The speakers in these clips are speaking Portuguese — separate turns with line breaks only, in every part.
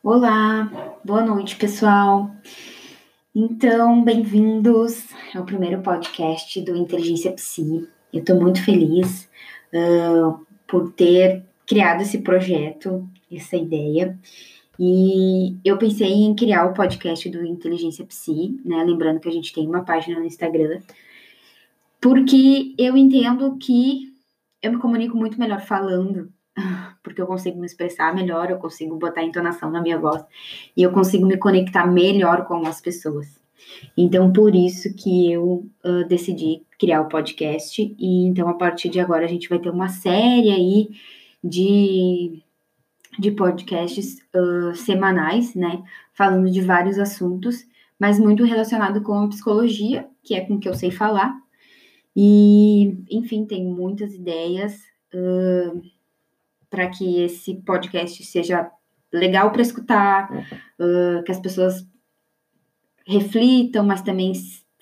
Olá, boa noite, pessoal. Então, bem-vindos ao primeiro podcast do Inteligência Psi. Eu estou muito feliz uh, por ter criado esse projeto, essa ideia. E eu pensei em criar o podcast do Inteligência Psi, né? Lembrando que a gente tem uma página no Instagram, porque eu entendo que eu me comunico muito melhor falando porque eu consigo me expressar melhor, eu consigo botar entonação na minha voz e eu consigo me conectar melhor com as pessoas. Então, por isso que eu uh, decidi criar o podcast e então a partir de agora a gente vai ter uma série aí de de podcasts uh, semanais, né, falando de vários assuntos, mas muito relacionado com a psicologia, que é com que eu sei falar. E, enfim, tenho muitas ideias. Uh, para que esse podcast seja legal para escutar, uh, que as pessoas reflitam, mas também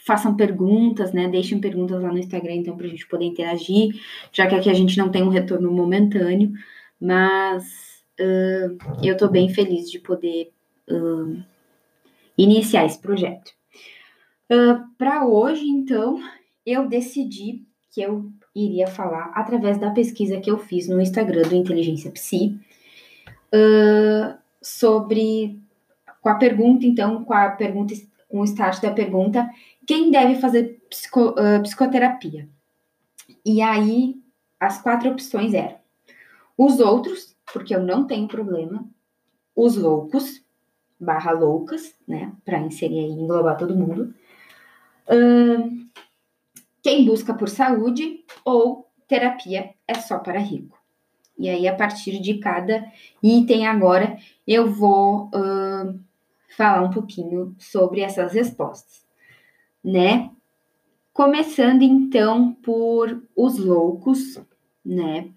façam perguntas, né? Deixem perguntas lá no Instagram, então, para a gente poder interagir, já que aqui a gente não tem um retorno momentâneo, mas uh, eu estou bem feliz de poder uh, iniciar esse projeto. para hoje, então, eu decidi que eu iria falar através da pesquisa que eu fiz no Instagram do Inteligência Psi uh, sobre com a pergunta, então, com a pergunta, com o start da pergunta, quem deve fazer psico, uh, psicoterapia? E aí as quatro opções eram os outros, porque eu não tenho problema, os loucos, barra loucas, né, para inserir aí, englobar todo mundo, uh, quem busca por saúde ou terapia é só para rico. E aí, a partir de cada item agora, eu vou uh, falar um pouquinho sobre essas respostas, né? Começando então por os loucos, né?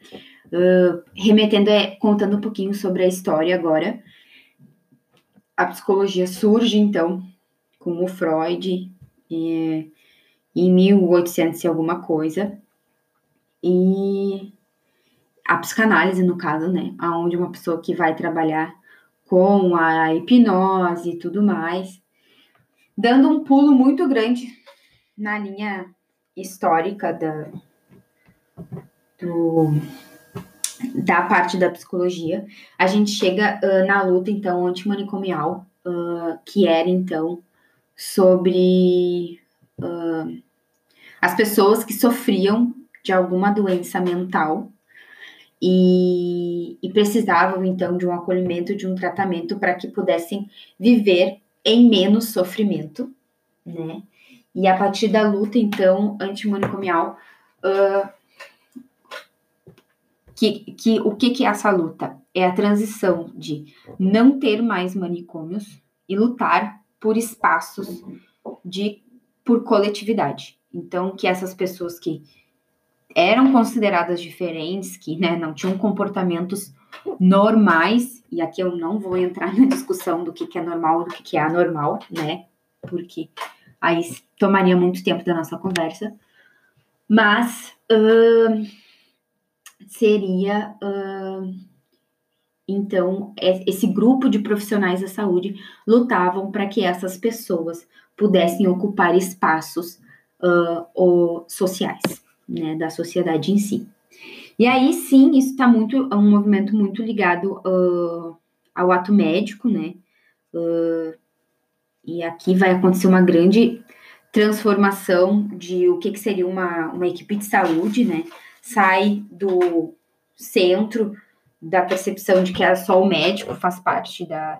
Uh, remetendo, é, contando um pouquinho sobre a história agora. A psicologia surge então com o Freud, e, em 1800 e alguma coisa. E a psicanálise, no caso, né? Onde uma pessoa que vai trabalhar com a hipnose e tudo mais, dando um pulo muito grande na linha histórica da, do, da parte da psicologia. A gente chega uh, na luta, então, antimanicomial, uh, que era, então, sobre uh, as pessoas que sofriam de alguma doença mental e, e precisavam então de um acolhimento, de um tratamento para que pudessem viver em menos sofrimento, né? E a partir da luta então antimanicomial, uh, que, que o que, que é essa luta? É a transição de não ter mais manicômios e lutar por espaços de por coletividade. Então, que essas pessoas que eram consideradas diferentes, que né, não tinham comportamentos normais, e aqui eu não vou entrar na discussão do que, que é normal do que, que é anormal, né? Porque aí tomaria muito tempo da nossa conversa. Mas uh, seria uh, então esse grupo de profissionais da saúde lutavam para que essas pessoas pudessem ocupar espaços uh, sociais, né, da sociedade em si. E aí sim, isso está muito, é um movimento muito ligado uh, ao ato médico, né? Uh, e aqui vai acontecer uma grande transformação de o que, que seria uma, uma equipe de saúde, né? Sai do centro da percepção de que é só o médico faz parte da,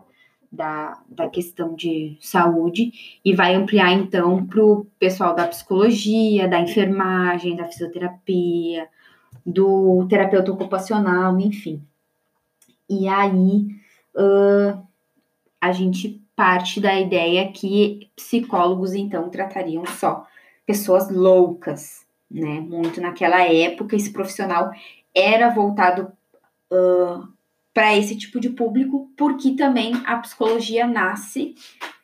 da, da questão de saúde e vai ampliar então para o pessoal da psicologia, da enfermagem, da fisioterapia, do terapeuta ocupacional, enfim. E aí uh, a gente parte da ideia que psicólogos então tratariam só pessoas loucas, né? Muito naquela época esse profissional era voltado uh, para esse tipo de público, porque também a psicologia nasce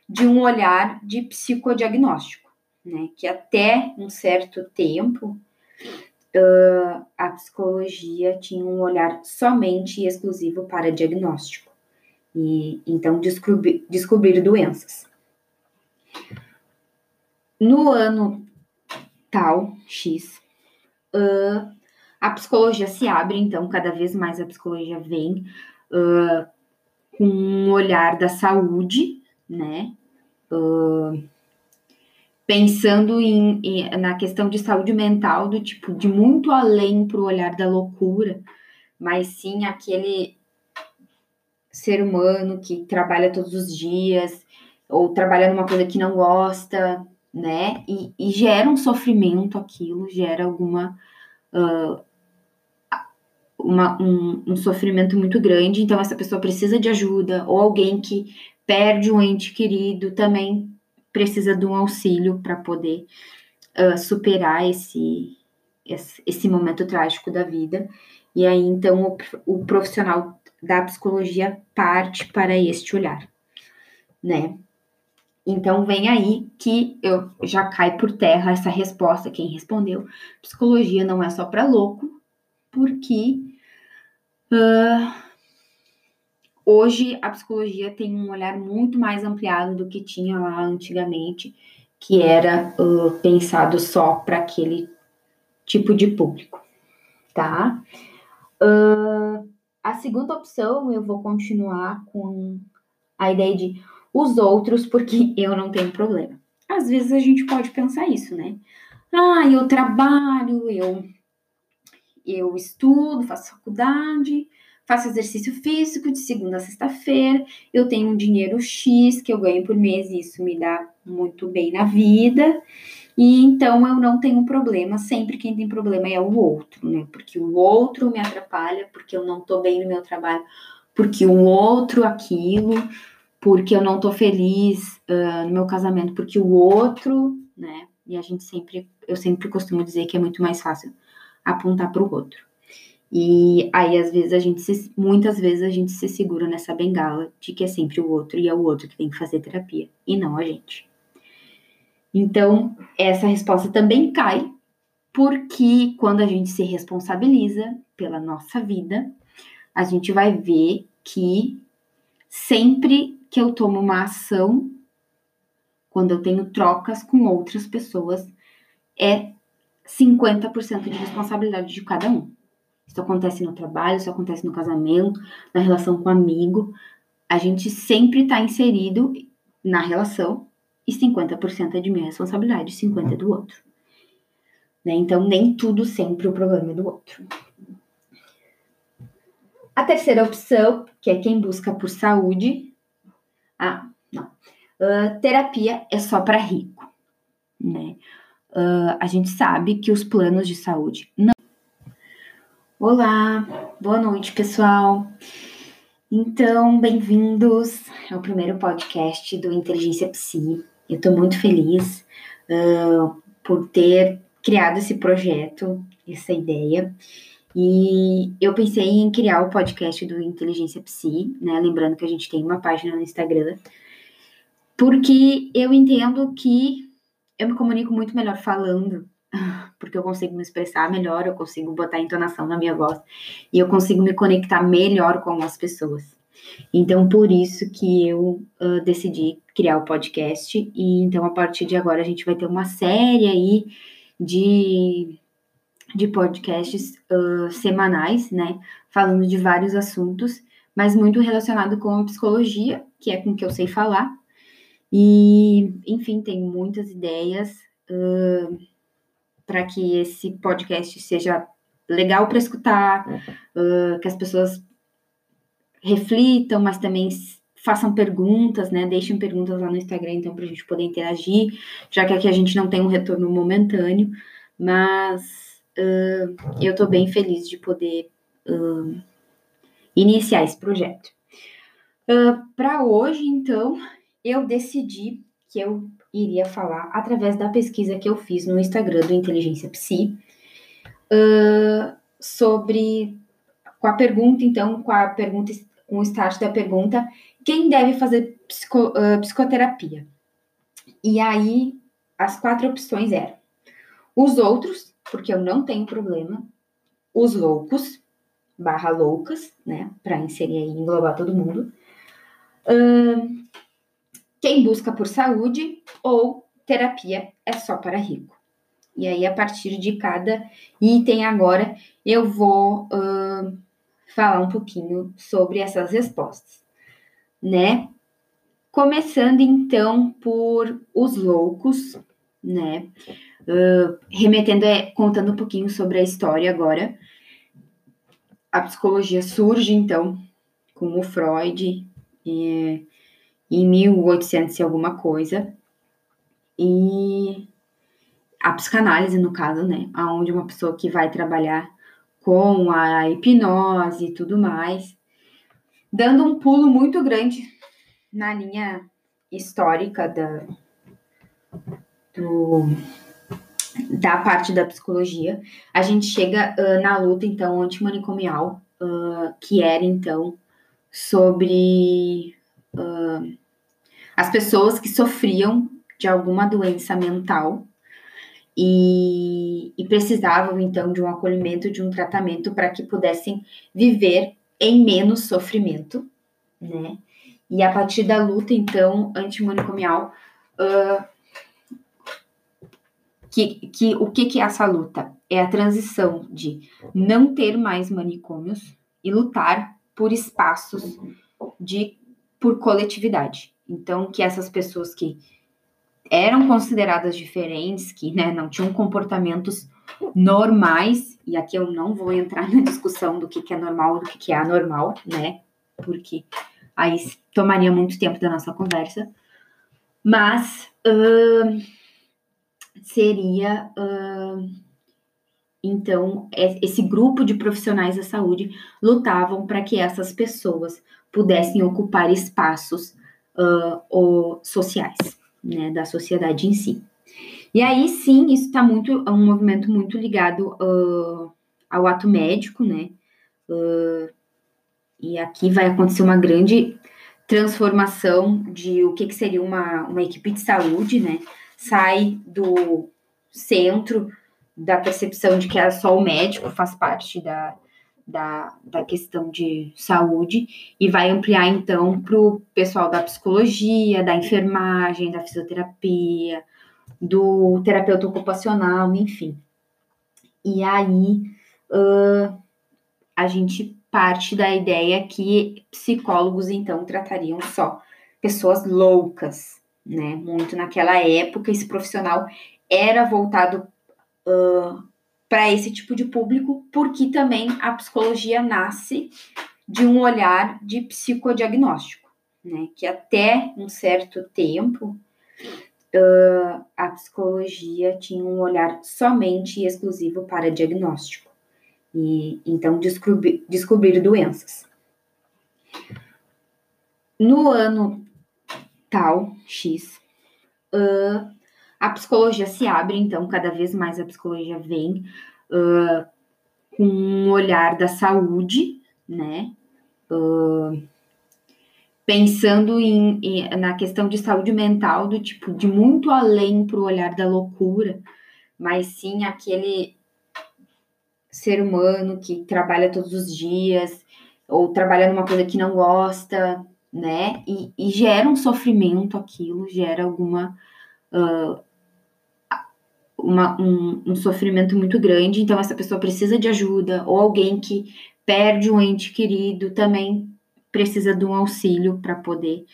de um olhar de psicodiagnóstico, né? Que até um certo tempo uh, a psicologia tinha um olhar somente e exclusivo para diagnóstico. E então descobrir, descobrir doenças. No ano tal, X, uh, a psicologia se abre, então, cada vez mais a psicologia vem uh, com um olhar da saúde, né? Uh, pensando em, em, na questão de saúde mental, do tipo, de muito além para o olhar da loucura, mas sim aquele ser humano que trabalha todos os dias, ou trabalha numa coisa que não gosta, né? E, e gera um sofrimento aquilo, gera alguma. Uh, uma, um, um sofrimento muito grande, então essa pessoa precisa de ajuda, ou alguém que perde um ente querido também precisa de um auxílio para poder uh, superar esse, esse, esse, momento trágico da vida. E aí, então, o, o profissional da psicologia parte para este olhar, né? Então, vem aí que eu já cai por terra essa resposta, quem respondeu. Psicologia não é só para louco, porque uh, Hoje, a psicologia tem um olhar muito mais ampliado do que tinha lá antigamente, que era uh, pensado só para aquele tipo de público, tá? Uh, a segunda opção, eu vou continuar com a ideia de os outros, porque eu não tenho problema. Às vezes a gente pode pensar isso, né? Ah, eu trabalho, eu, eu estudo, faço faculdade, faço exercício físico de segunda a sexta-feira, eu tenho um dinheiro X que eu ganho por mês e isso me dá muito bem na vida. E então eu não tenho problema, sempre quem tem problema é o outro, né? Porque o outro me atrapalha, porque eu não tô bem no meu trabalho, porque o outro aquilo, porque eu não tô feliz uh, no meu casamento, porque o outro, né? E a gente sempre, eu sempre costumo dizer que é muito mais fácil apontar para o outro. E aí, às vezes, a gente se, muitas vezes a gente se segura nessa bengala de que é sempre o outro e é o outro que tem que fazer terapia, e não a gente. Então, essa resposta também cai, porque quando a gente se responsabiliza pela nossa vida, a gente vai ver que sempre que eu tomo uma ação, quando eu tenho trocas com outras pessoas, é 50% de responsabilidade de cada um. Isso acontece no trabalho, isso acontece no casamento, na relação com amigo. A gente sempre está inserido na relação e 50% é de minha responsabilidade, 50% é do outro. Né? Então, nem tudo sempre o problema é do outro. A terceira opção, que é quem busca por saúde. Ah, não. Uh, terapia é só para rico. Uh, a gente sabe que os planos de saúde não Olá, boa noite, pessoal. Então, bem-vindos ao primeiro podcast do Inteligência Psi. Eu estou muito feliz uh, por ter criado esse projeto, essa ideia. E eu pensei em criar o podcast do Inteligência Psi, né? Lembrando que a gente tem uma página no Instagram, porque eu entendo que eu me comunico muito melhor falando porque eu consigo me expressar melhor, eu consigo botar entonação na minha voz e eu consigo me conectar melhor com as pessoas. Então, por isso que eu uh, decidi criar o podcast e então a partir de agora a gente vai ter uma série aí de de podcasts uh, semanais, né, falando de vários assuntos, mas muito relacionado com a psicologia, que é com que eu sei falar. E, enfim, tenho muitas ideias. Uh, para que esse podcast seja legal para escutar, uh, que as pessoas reflitam, mas também façam perguntas, né? Deixem perguntas lá no Instagram, então, para a gente poder interagir, já que aqui a gente não tem um retorno momentâneo, mas uh, eu estou bem feliz de poder uh, iniciar esse projeto. para hoje, então, eu decidi que eu iria falar através da pesquisa que eu fiz no Instagram do Inteligência Psi, uh, sobre com a pergunta, então, com a pergunta, com o start da pergunta, quem deve fazer psico, uh, psicoterapia? E aí, as quatro opções eram os outros, porque eu não tenho problema, os loucos, barra loucas, né, para inserir aí, englobar todo mundo, Uh, quem busca por saúde ou terapia é só para rico. E aí, a partir de cada item agora, eu vou uh, falar um pouquinho sobre essas respostas, né? Começando então por os loucos, né? Uh, remetendo, é, contando um pouquinho sobre a história agora. A psicologia surge então com o Freud e, em 1800 e alguma coisa. E a psicanálise, no caso, né? Onde uma pessoa que vai trabalhar com a hipnose e tudo mais, dando um pulo muito grande na linha histórica da, do, da parte da psicologia, a gente chega uh, na luta, então, antimanicomial, uh, que era, então, sobre uh, as pessoas que sofriam de alguma doença mental e, e precisavam, então, de um acolhimento, de um tratamento para que pudessem viver em menos sofrimento, né? E a partir da luta, então, antimanicomial, uh, que, que, o que, que é essa luta? É a transição de não ter mais manicômios e lutar por espaços de por coletividade. Então, que essas pessoas que eram consideradas diferentes, que né, não tinham comportamentos normais, e aqui eu não vou entrar na discussão do que, que é normal do que, que é anormal, né? Porque aí tomaria muito tempo da nossa conversa. Mas uh, seria uh, então esse grupo de profissionais da saúde lutavam para que essas pessoas pudessem ocupar espaços uh, sociais né, da sociedade em si. E aí sim, isso está muito é um movimento muito ligado ao ato médico, né? e aqui vai acontecer uma grande transformação de o que, que seria uma, uma equipe de saúde, né? Sai do centro da percepção de que é só o médico faz parte da, da, da questão de saúde e vai ampliar então para o pessoal da psicologia, da enfermagem, da fisioterapia, do terapeuta ocupacional, enfim. E aí uh, a gente parte da ideia que psicólogos então tratariam só pessoas loucas, né? Muito naquela época esse profissional era voltado uh, para esse tipo de público, porque também a psicologia nasce de um olhar de psicodiagnóstico, né? Que até um certo tempo uh, a psicologia tinha um olhar somente e exclusivo para diagnóstico e então descobrir, descobrir doenças. No ano tal, X, uh, a psicologia se abre, então, cada vez mais a psicologia vem uh, com um olhar da saúde, né? Uh, pensando em, em, na questão de saúde mental, do tipo, de muito além para o olhar da loucura, mas sim aquele ser humano que trabalha todos os dias ou trabalha numa coisa que não gosta, né? E, e gera um sofrimento aquilo, gera alguma. Uh, uma, um, um, sofrimento muito grande, então essa pessoa precisa de ajuda, ou alguém que perde um ente querido também precisa de um auxílio para poder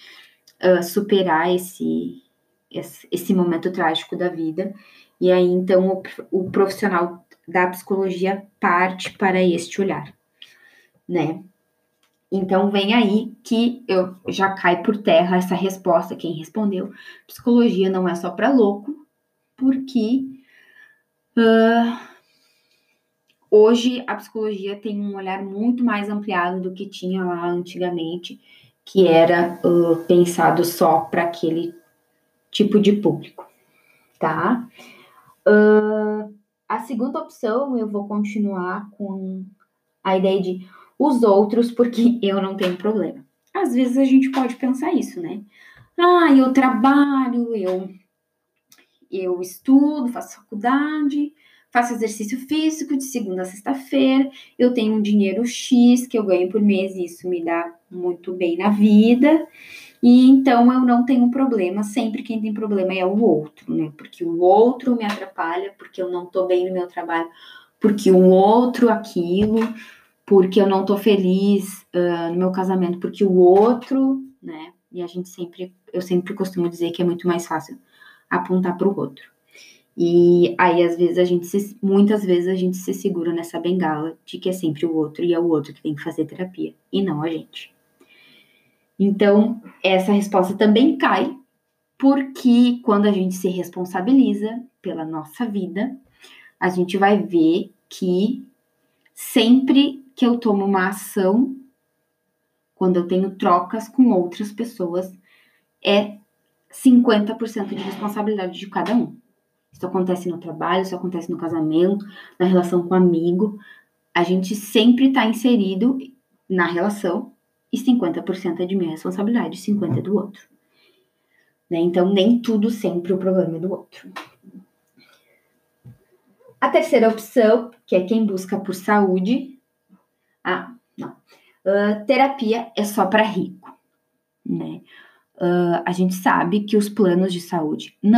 uh, superar esse, esse, esse momento trágico da vida. E aí, então, o, o profissional da psicologia parte para este olhar, né? Então vem aí que eu já cai por terra essa resposta quem respondeu. Psicologia não é só para louco, porque uh, hoje a psicologia tem um olhar muito mais ampliado do que tinha lá antigamente, que era uh, pensado só para aquele tipo de público, tá? Uh, a segunda opção, eu vou continuar com a ideia de os outros, porque eu não tenho problema. Às vezes a gente pode pensar isso, né? Ah, eu trabalho, eu, eu estudo, faço faculdade, faço exercício físico de segunda a sexta-feira, eu tenho um dinheiro X que eu ganho por mês e isso me dá muito bem na vida. E então eu não tenho problema, sempre quem tem problema é o outro, né? Porque o outro me atrapalha, porque eu não tô bem no meu trabalho, porque o outro aquilo, porque eu não tô feliz uh, no meu casamento, porque o outro, né? E a gente sempre, eu sempre costumo dizer que é muito mais fácil apontar para o outro. E aí, às vezes, a gente se, muitas vezes a gente se segura nessa bengala de que é sempre o outro e é o outro que tem que fazer terapia, e não a gente. Então, essa resposta também cai, porque quando a gente se responsabiliza pela nossa vida, a gente vai ver que sempre que eu tomo uma ação, quando eu tenho trocas com outras pessoas, é 50% de responsabilidade de cada um. Isso acontece no trabalho, isso acontece no casamento, na relação com amigo. A gente sempre está inserido na relação e 50% é de minha responsabilidade, 50% é do outro. Né? Então, nem tudo sempre o problema é do outro. A terceira opção, que é quem busca por saúde. Ah, não. Uh, terapia é só para rico, né? Uh, a gente sabe que os planos de saúde não